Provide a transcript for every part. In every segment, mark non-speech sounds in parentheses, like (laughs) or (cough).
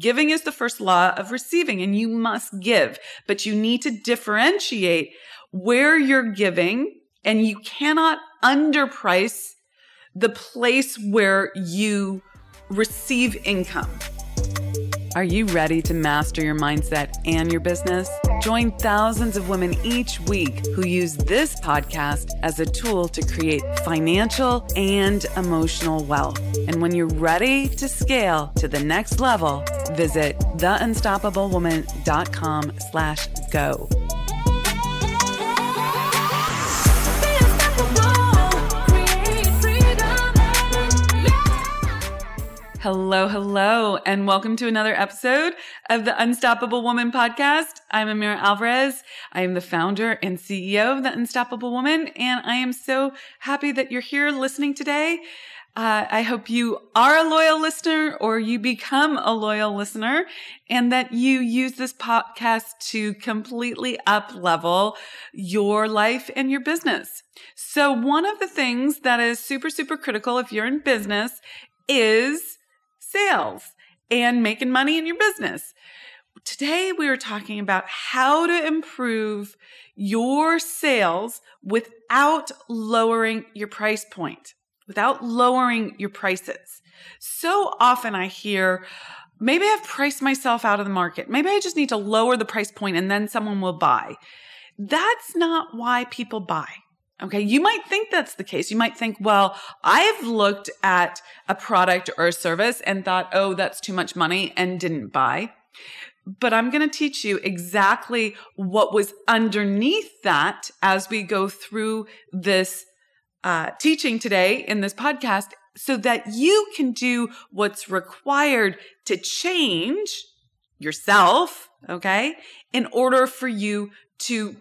Giving is the first law of receiving, and you must give, but you need to differentiate where you're giving, and you cannot underprice the place where you receive income. Are you ready to master your mindset and your business? Join thousands of women each week who use this podcast as a tool to create financial and emotional wealth. And when you're ready to scale to the next level, visit theunstoppablewoman.com slash go. Hello, hello, and welcome to another episode of the Unstoppable Woman podcast. I'm Amira Alvarez. I am the founder and CEO of the Unstoppable Woman, and I am so happy that you're here listening today. Uh, I hope you are a loyal listener or you become a loyal listener and that you use this podcast to completely up level your life and your business. So one of the things that is super, super critical if you're in business is sales and making money in your business. Today, we are talking about how to improve your sales without lowering your price point, without lowering your prices. So often I hear, maybe I've priced myself out of the market. Maybe I just need to lower the price point and then someone will buy. That's not why people buy. Okay. You might think that's the case. You might think, well, I've looked at a product or a service and thought, oh, that's too much money and didn't buy. But I'm going to teach you exactly what was underneath that as we go through this uh, teaching today in this podcast so that you can do what's required to change yourself. Okay. In order for you to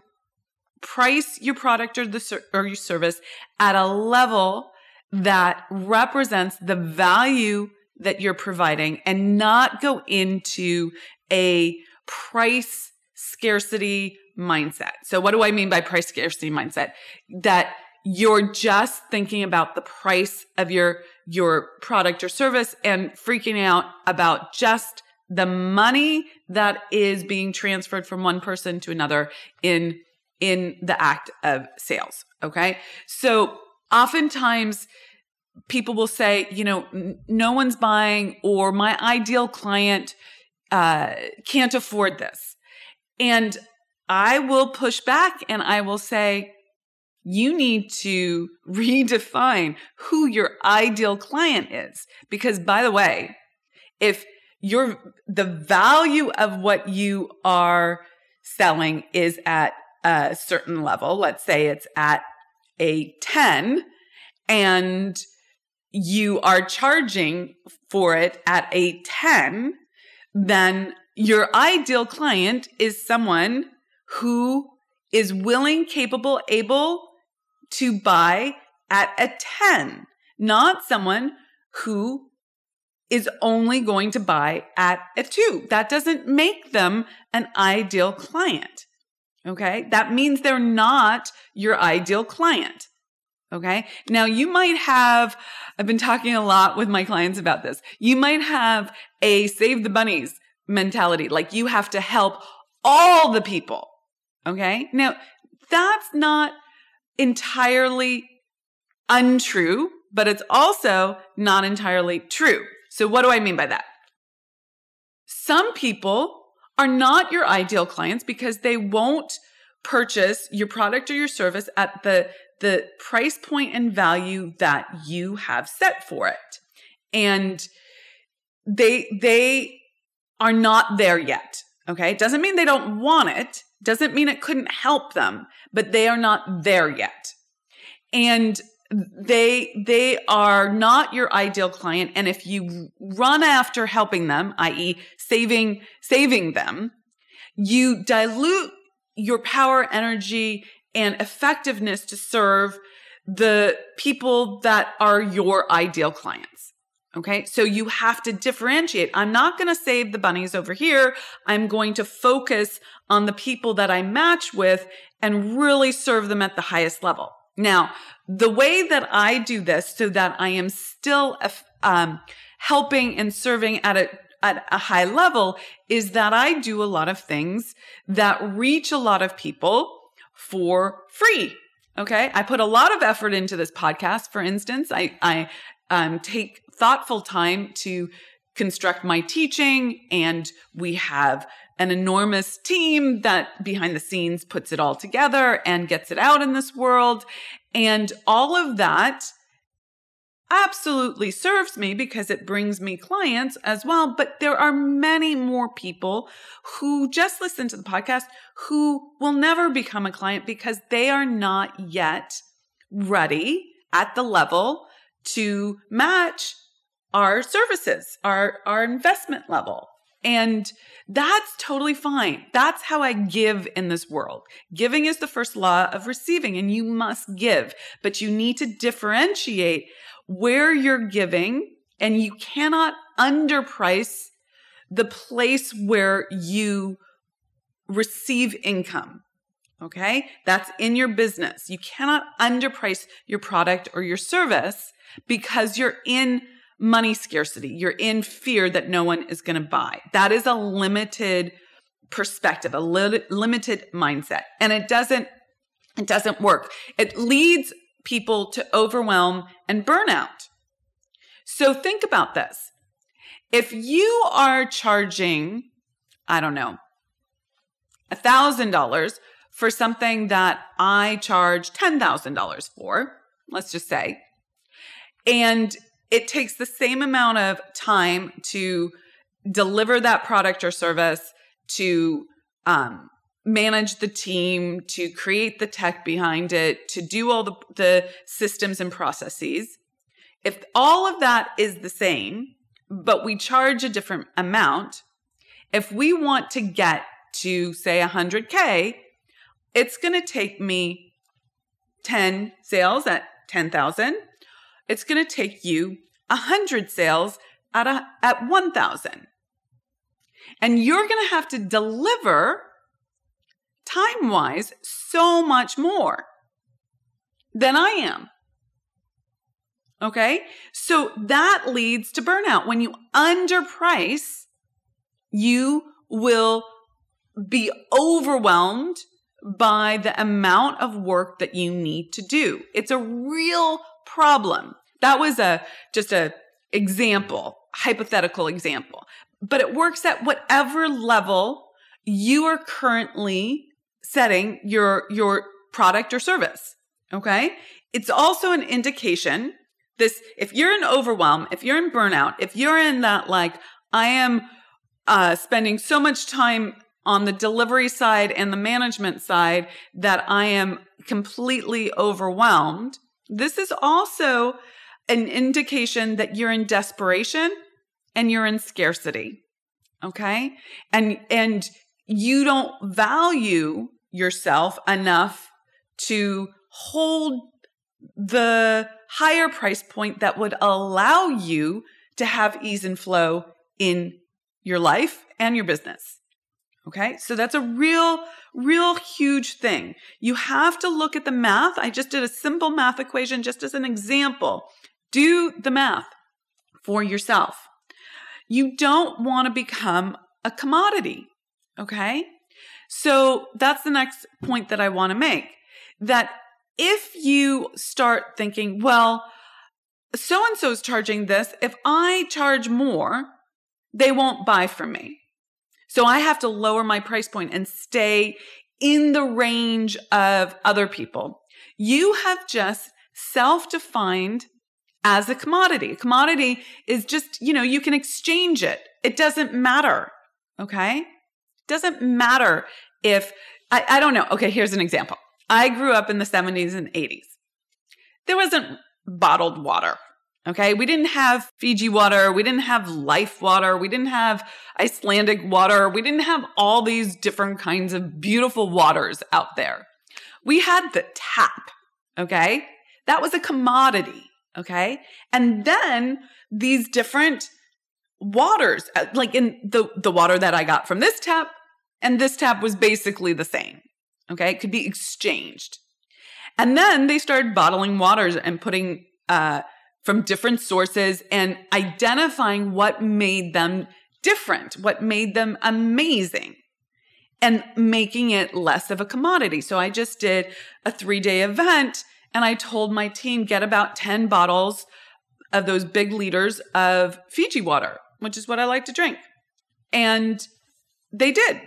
price your product or the or your service at a level that represents the value that you're providing and not go into a price scarcity mindset. So what do I mean by price scarcity mindset? That you're just thinking about the price of your your product or service and freaking out about just the money that is being transferred from one person to another in in the act of sales. Okay. So oftentimes people will say, you know, no one's buying or my ideal client uh, can't afford this. And I will push back and I will say, you need to (laughs) redefine who your ideal client is. Because by the way, if your the value of what you are selling is at a certain level, let's say it's at a 10 and you are charging for it at a 10, then your ideal client is someone who is willing, capable, able to buy at a 10, not someone who is only going to buy at a two. That doesn't make them an ideal client. Okay. That means they're not your ideal client. Okay. Now you might have, I've been talking a lot with my clients about this. You might have a save the bunnies mentality. Like you have to help all the people. Okay. Now that's not entirely untrue, but it's also not entirely true. So what do I mean by that? Some people are not your ideal clients because they won't purchase your product or your service at the the price point and value that you have set for it. And they they are not there yet. Okay? It doesn't mean they don't want it, doesn't mean it couldn't help them, but they are not there yet. And they they are not your ideal client. And if you run after helping them i.e. saving saving them you dilute your power energy and effectiveness to serve the people that are your ideal clients. Okay? So you have to differentiate. I'm not going to save the bunnies over here. I'm going to focus on the people that i match with and really serve them at the highest level now, the way that I do this so that I am still um, helping and serving at a at a high level is that I do a lot of things that reach a lot of people for free. Okay. I put a lot of effort into this podcast. For instance, I, I um, take thoughtful time to construct my teaching and we have an enormous team that behind the scenes puts it all together and gets it out in this world. And all of that absolutely serves me because it brings me clients as well. But there are many more people who just listen to the podcast who will never become a client because they are not yet ready at the level to match our services, our, our investment level. And that's totally fine. That's how I give in this world. Giving is the first law of receiving, and you must give, but you need to differentiate where you're giving, and you cannot underprice the place where you receive income. Okay. That's in your business. You cannot underprice your product or your service because you're in money scarcity. You're in fear that no one is going to buy. That is a limited perspective, a li- limited mindset. And it doesn't, it doesn't work. It leads people to overwhelm and burnout. So think about this. If you are charging, I don't know, a thousand dollars for something that I charge $10,000 for, let's just say, and it takes the same amount of time to deliver that product or service, to um, manage the team, to create the tech behind it, to do all the, the systems and processes. If all of that is the same, but we charge a different amount, if we want to get to say 100K, it's going to take me 10 sales at 10,000 it's going to take you 100 sales at, a, at 1,000. And you're going to have to deliver time wise so much more than I am. Okay. So that leads to burnout. When you underprice, you will be overwhelmed by the amount of work that you need to do. It's a real problem. That was a just a example, hypothetical example. But it works at whatever level you are currently setting your your product or service. Okay? It's also an indication this if you're in overwhelm, if you're in burnout, if you're in that like I am uh, spending so much time on the delivery side and the management side that I am completely overwhelmed. This is also an indication that you're in desperation and you're in scarcity. Okay. And, and you don't value yourself enough to hold the higher price point that would allow you to have ease and flow in your life and your business. Okay. So that's a real, real huge thing. You have to look at the math. I just did a simple math equation just as an example do the math for yourself. You don't want to become a commodity. Okay. So that's the next point that I want to make that if you start thinking, well, so and so is charging this, if I charge more, they won't buy from me. So I have to lower my price point and stay in the range of other people. You have just self defined as a commodity. A commodity is just, you know, you can exchange it. It doesn't matter. Okay. Doesn't matter if, I, I don't know. Okay. Here's an example. I grew up in the 70s and 80s. There wasn't bottled water. Okay. We didn't have Fiji water. We didn't have life water. We didn't have Icelandic water. We didn't have all these different kinds of beautiful waters out there. We had the tap. Okay. That was a commodity. Okay. And then these different waters, uh, like in the, the water that I got from this tap and this tap was basically the same. Okay. It could be exchanged. And then they started bottling waters and putting, uh, from different sources and identifying what made them different, what made them amazing, and making it less of a commodity. So I just did a three day event and I told my team, get about 10 bottles of those big liters of Fiji water, which is what I like to drink. And they did.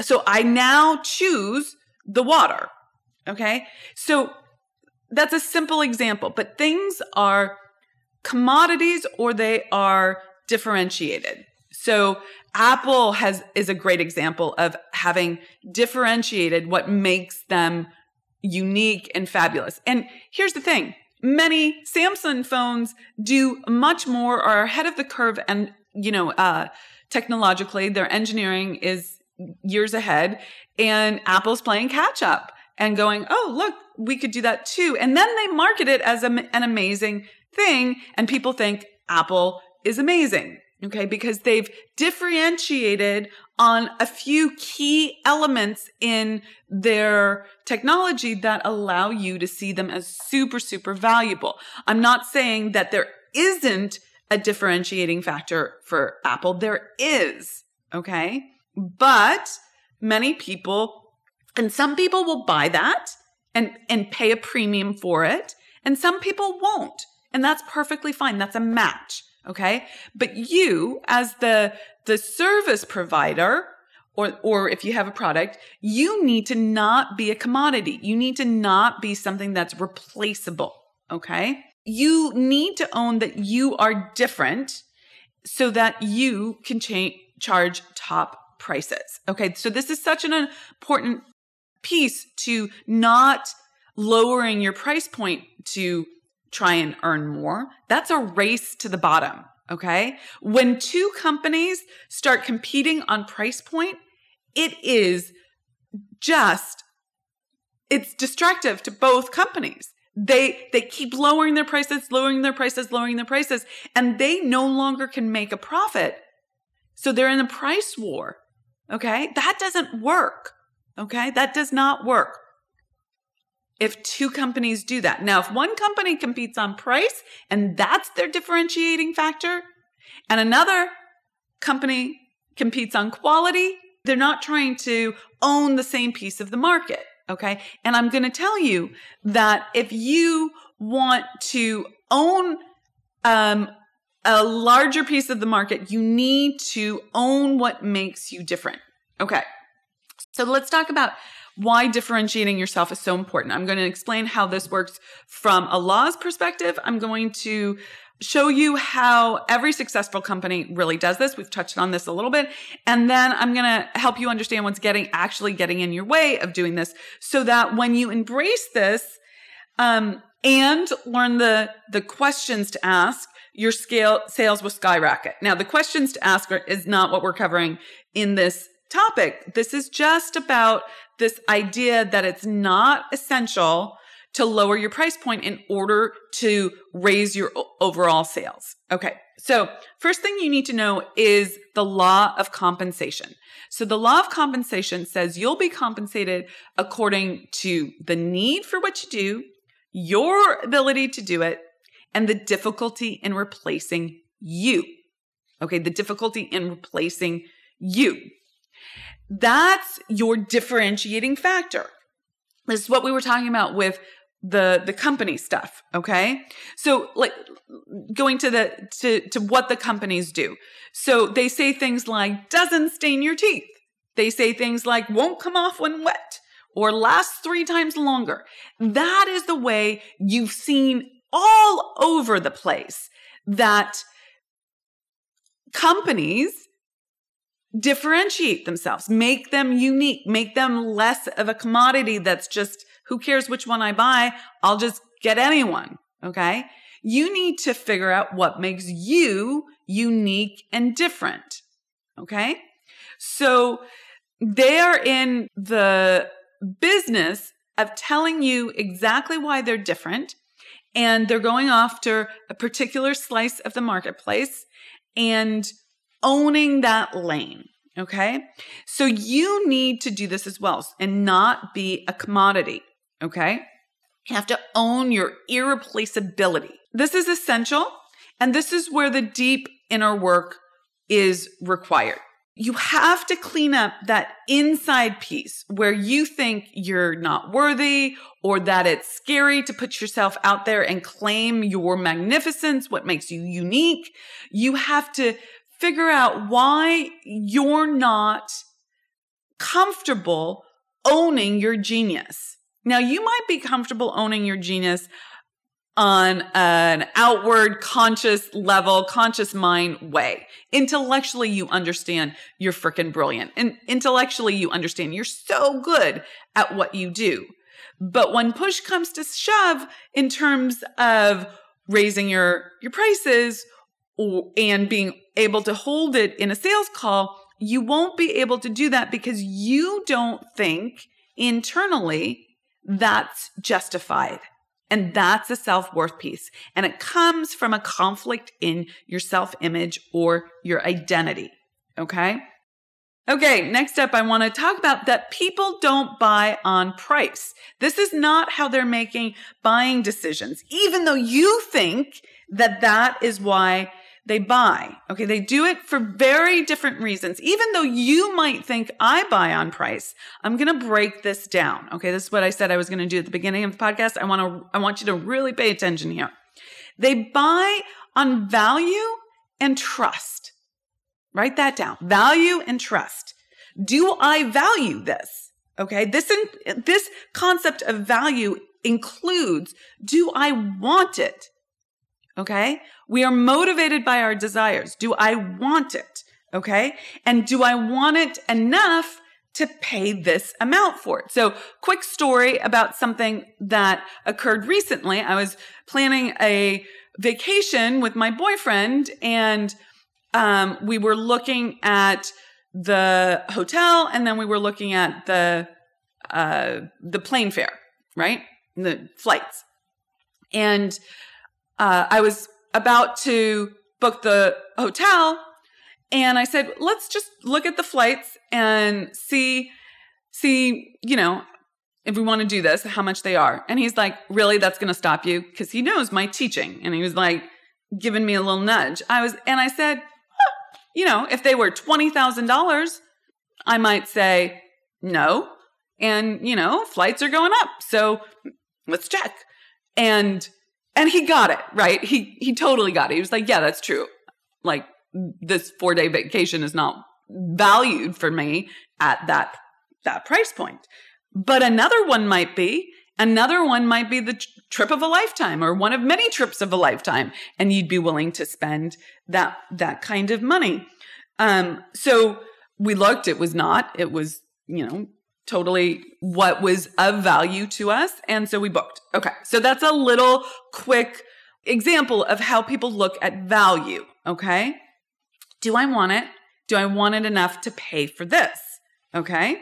So I now choose the water. Okay. So that's a simple example, but things are commodities or they are differentiated. So Apple has is a great example of having differentiated what makes them unique and fabulous. And here's the thing. Many Samsung phones do much more are ahead of the curve and you know uh technologically their engineering is years ahead and Apple's playing catch up and going, "Oh, look, we could do that too." And then they market it as a, an amazing thing and people think Apple is amazing. Okay, because they've differentiated on a few key elements in their technology that allow you to see them as super, super valuable. I'm not saying that there isn't a differentiating factor for Apple. There is. Okay. But many people, and some people will buy that and, and pay a premium for it. And some people won't. And that's perfectly fine. That's a match. Okay. But you as the, the service provider, or, or if you have a product, you need to not be a commodity. You need to not be something that's replaceable. Okay. You need to own that you are different so that you can cha- charge top prices. Okay. So this is such an important piece to not lowering your price point to try and earn more. That's a race to the bottom. Okay. When two companies start competing on price point, it is just, it's destructive to both companies. They, they keep lowering their prices, lowering their prices, lowering their prices, and they no longer can make a profit. So they're in a price war. Okay. That doesn't work. Okay. That does not work if two companies do that. Now, if one company competes on price and that's their differentiating factor, and another company competes on quality, they're not trying to own the same piece of the market. Okay. And I'm going to tell you that if you want to own, um, a larger piece of the market, you need to own what makes you different. Okay. So let's talk about why differentiating yourself is so important. I'm going to explain how this works from a laws perspective. I'm going to show you how every successful company really does this. We've touched on this a little bit. And then I'm going to help you understand what's getting actually getting in your way of doing this so that when you embrace this, um, and learn the, the questions to ask, your scale sales will skyrocket. Now, the questions to ask are, is not what we're covering in this topic. This is just about this idea that it's not essential to lower your price point in order to raise your overall sales. Okay. So first thing you need to know is the law of compensation. So the law of compensation says you'll be compensated according to the need for what you do, your ability to do it, and the difficulty in replacing you. Okay. The difficulty in replacing you. That's your differentiating factor. This is what we were talking about with the the company stuff okay? So like going to the to to what the companies do. So they say things like doesn't stain your teeth. They say things like won't come off when wet or lasts three times longer. That is the way you've seen all over the place that companies differentiate themselves, make them unique, make them less of a commodity that's just, who cares which one I buy? I'll just get anyone. Okay. You need to figure out what makes you unique and different. Okay. So they are in the business of telling you exactly why they're different. And they're going after a particular slice of the marketplace and owning that lane. Okay. So you need to do this as well and not be a commodity. Okay. You have to own your irreplaceability. This is essential. And this is where the deep inner work is required. You have to clean up that inside piece where you think you're not worthy or that it's scary to put yourself out there and claim your magnificence, what makes you unique. You have to figure out why you're not comfortable owning your genius. Now, you might be comfortable owning your genius on an outward conscious level, conscious mind way. Intellectually, you understand you're freaking brilliant. And intellectually, you understand you're so good at what you do. But when push comes to shove in terms of raising your, your prices or, and being able to hold it in a sales call, you won't be able to do that because you don't think internally that's justified. And that's a self worth piece. And it comes from a conflict in your self image or your identity. Okay. Okay, next up, I want to talk about that people don't buy on price. This is not how they're making buying decisions, even though you think that that is why they buy. Okay. They do it for very different reasons. Even though you might think I buy on price, I'm going to break this down. Okay. This is what I said I was going to do at the beginning of the podcast. I want to, I want you to really pay attention here. They buy on value and trust. Write that down. Value and trust. Do I value this? Okay. This, in, this concept of value includes, do I want it? Okay. We are motivated by our desires. Do I want it? Okay. And do I want it enough to pay this amount for it? So quick story about something that occurred recently. I was planning a vacation with my boyfriend and um, we were looking at the hotel and then we were looking at the uh, the plane fare, right? The flights. And uh, I was about to book the hotel and I said, let's just look at the flights and see, see, you know, if we want to do this, how much they are. And he's like, really, that's going to stop you? Cause he knows my teaching. And he was like, giving me a little nudge. I was, and I said, you know, if they were $20,000, I might say no. And, you know, flights are going up. So let's check. And and he got it, right? He he totally got it. He was like, "Yeah, that's true." Like this 4-day vacation is not valued for me at that that price point. But another one might be, another one might be the trip of a lifetime or one of many trips of a lifetime and you'd be willing to spend that that kind of money. Um so we looked it was not it was you know totally what was of value to us. And so we booked. Okay. So that's a little quick example of how people look at value. Okay. Do I want it? Do I want it enough to pay for this? Okay.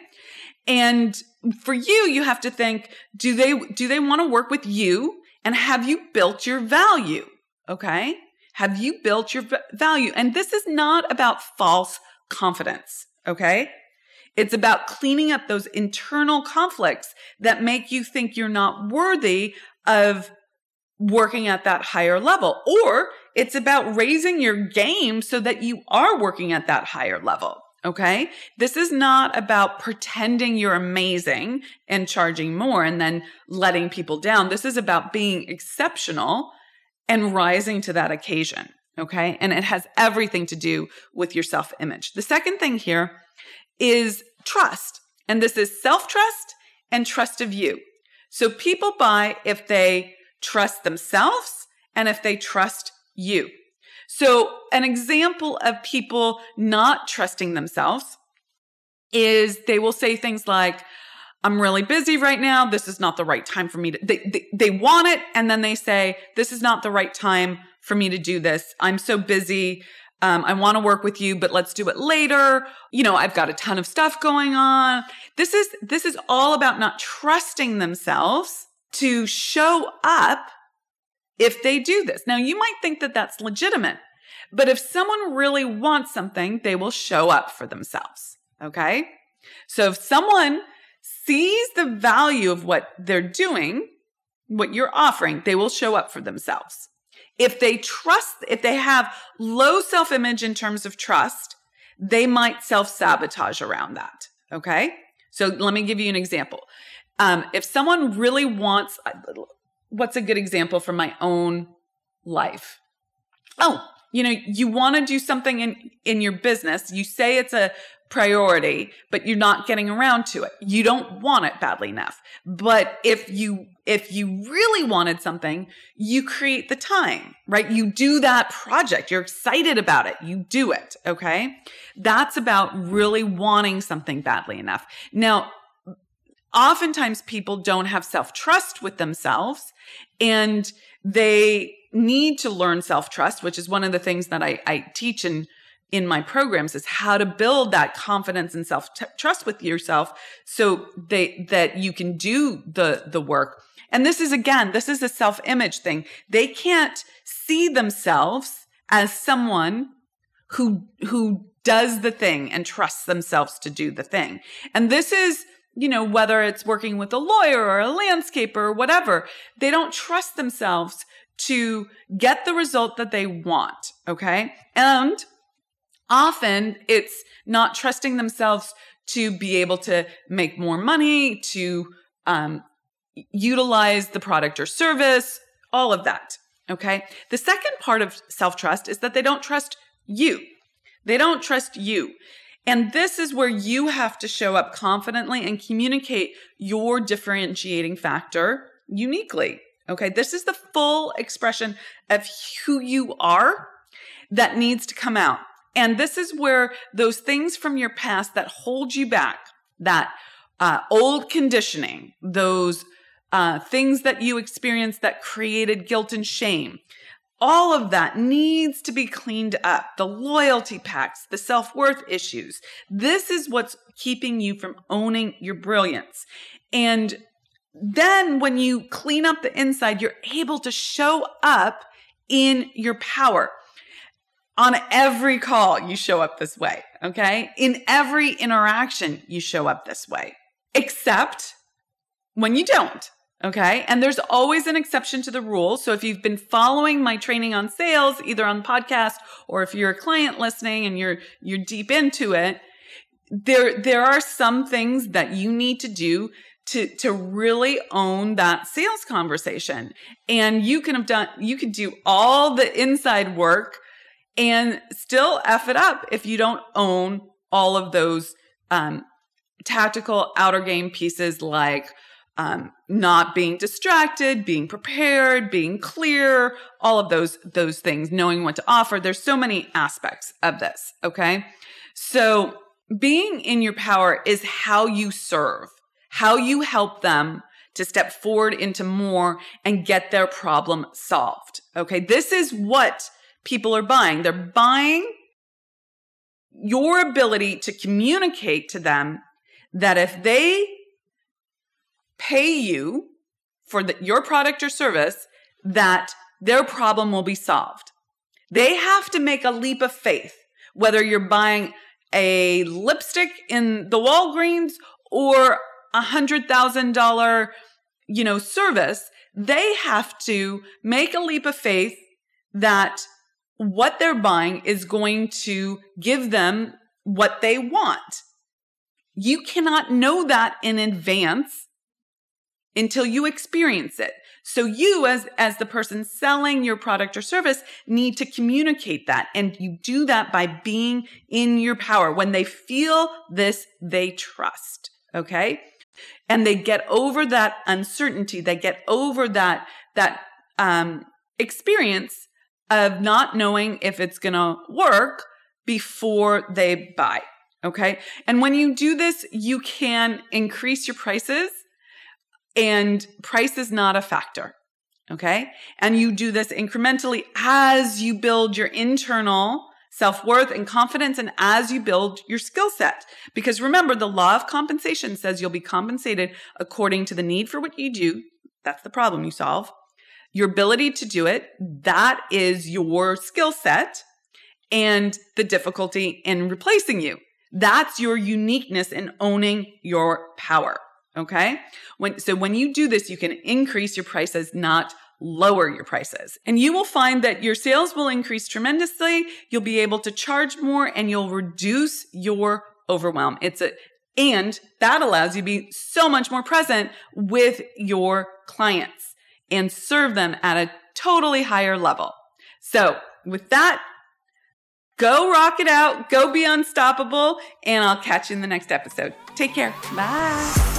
And for you, you have to think, do they, do they want to work with you? And have you built your value? Okay. Have you built your value? And this is not about false confidence. Okay. It's about cleaning up those internal conflicts that make you think you're not worthy of working at that higher level. Or it's about raising your game so that you are working at that higher level. Okay. This is not about pretending you're amazing and charging more and then letting people down. This is about being exceptional and rising to that occasion. Okay. And it has everything to do with your self image. The second thing here is trust. And this is self trust and trust of you. So people buy if they trust themselves and if they trust you. So an example of people not trusting themselves is they will say things like, I'm really busy right now. This is not the right time for me to, they, they, they want it. And then they say, this is not the right time for me to do this. I'm so busy. Um, I want to work with you, but let's do it later. You know, I've got a ton of stuff going on. This is, this is all about not trusting themselves to show up if they do this. Now, you might think that that's legitimate, but if someone really wants something, they will show up for themselves. Okay. So if someone sees the value of what they're doing, what you're offering, they will show up for themselves. If they trust, if they have low self image in terms of trust, they might self sabotage around that. Okay. So let me give you an example. Um, if someone really wants, what's a good example from my own life? Oh, you know, you want to do something in, in your business. You say it's a priority, but you're not getting around to it. You don't want it badly enough. But if you, if you really wanted something, you create the time, right? You do that project. You're excited about it. You do it. Okay. That's about really wanting something badly enough. Now, oftentimes people don't have self trust with themselves and they need to learn self trust, which is one of the things that I, I teach in, in my programs is how to build that confidence and self trust with yourself so they, that you can do the, the work. And this is again, this is a self image thing. They can't see themselves as someone who, who does the thing and trusts themselves to do the thing. And this is, you know, whether it's working with a lawyer or a landscaper or whatever, they don't trust themselves to get the result that they want. Okay. And often it's not trusting themselves to be able to make more money, to um, utilize the product or service, all of that. Okay. The second part of self trust is that they don't trust you. They don't trust you. And this is where you have to show up confidently and communicate your differentiating factor uniquely. Okay. This is the full expression of who you are that needs to come out. And this is where those things from your past that hold you back, that uh, old conditioning, those uh, things that you experienced that created guilt and shame, all of that needs to be cleaned up. The loyalty packs, the self worth issues. This is what's keeping you from owning your brilliance. And then when you clean up the inside, you're able to show up in your power. On every call, you show up this way. Okay. In every interaction, you show up this way, except when you don't. Okay. And there's always an exception to the rule. So if you've been following my training on sales, either on podcast or if you're a client listening and you're, you're deep into it, there, there are some things that you need to do to, to really own that sales conversation. And you can have done, you could do all the inside work and still F it up if you don't own all of those, um, tactical outer game pieces like, um, not being distracted, being prepared, being clear, all of those, those things, knowing what to offer. There's so many aspects of this. Okay. So being in your power is how you serve, how you help them to step forward into more and get their problem solved. Okay. This is what people are buying. They're buying your ability to communicate to them that if they pay you for the, your product or service that their problem will be solved. They have to make a leap of faith, whether you're buying a lipstick in the Walgreens or a hundred thousand dollar, you know, service. They have to make a leap of faith that what they're buying is going to give them what they want. You cannot know that in advance until you experience it. So you as, as the person selling your product or service need to communicate that. And you do that by being in your power. When they feel this, they trust. Okay. And they get over that uncertainty. They get over that, that, um, experience of not knowing if it's going to work before they buy. Okay. And when you do this, you can increase your prices and price is not a factor. Okay. And you do this incrementally as you build your internal self worth and confidence and as you build your skill set. Because remember, the law of compensation says you'll be compensated according to the need for what you do. That's the problem you solve. Your ability to do it. That is your skill set and the difficulty in replacing you. That's your uniqueness in owning your power. Okay. When, so when you do this, you can increase your prices, not lower your prices. And you will find that your sales will increase tremendously. You'll be able to charge more and you'll reduce your overwhelm. It's a, and that allows you to be so much more present with your clients and serve them at a totally higher level. So with that, go rock it out, go be unstoppable, and I'll catch you in the next episode. Take care. Bye.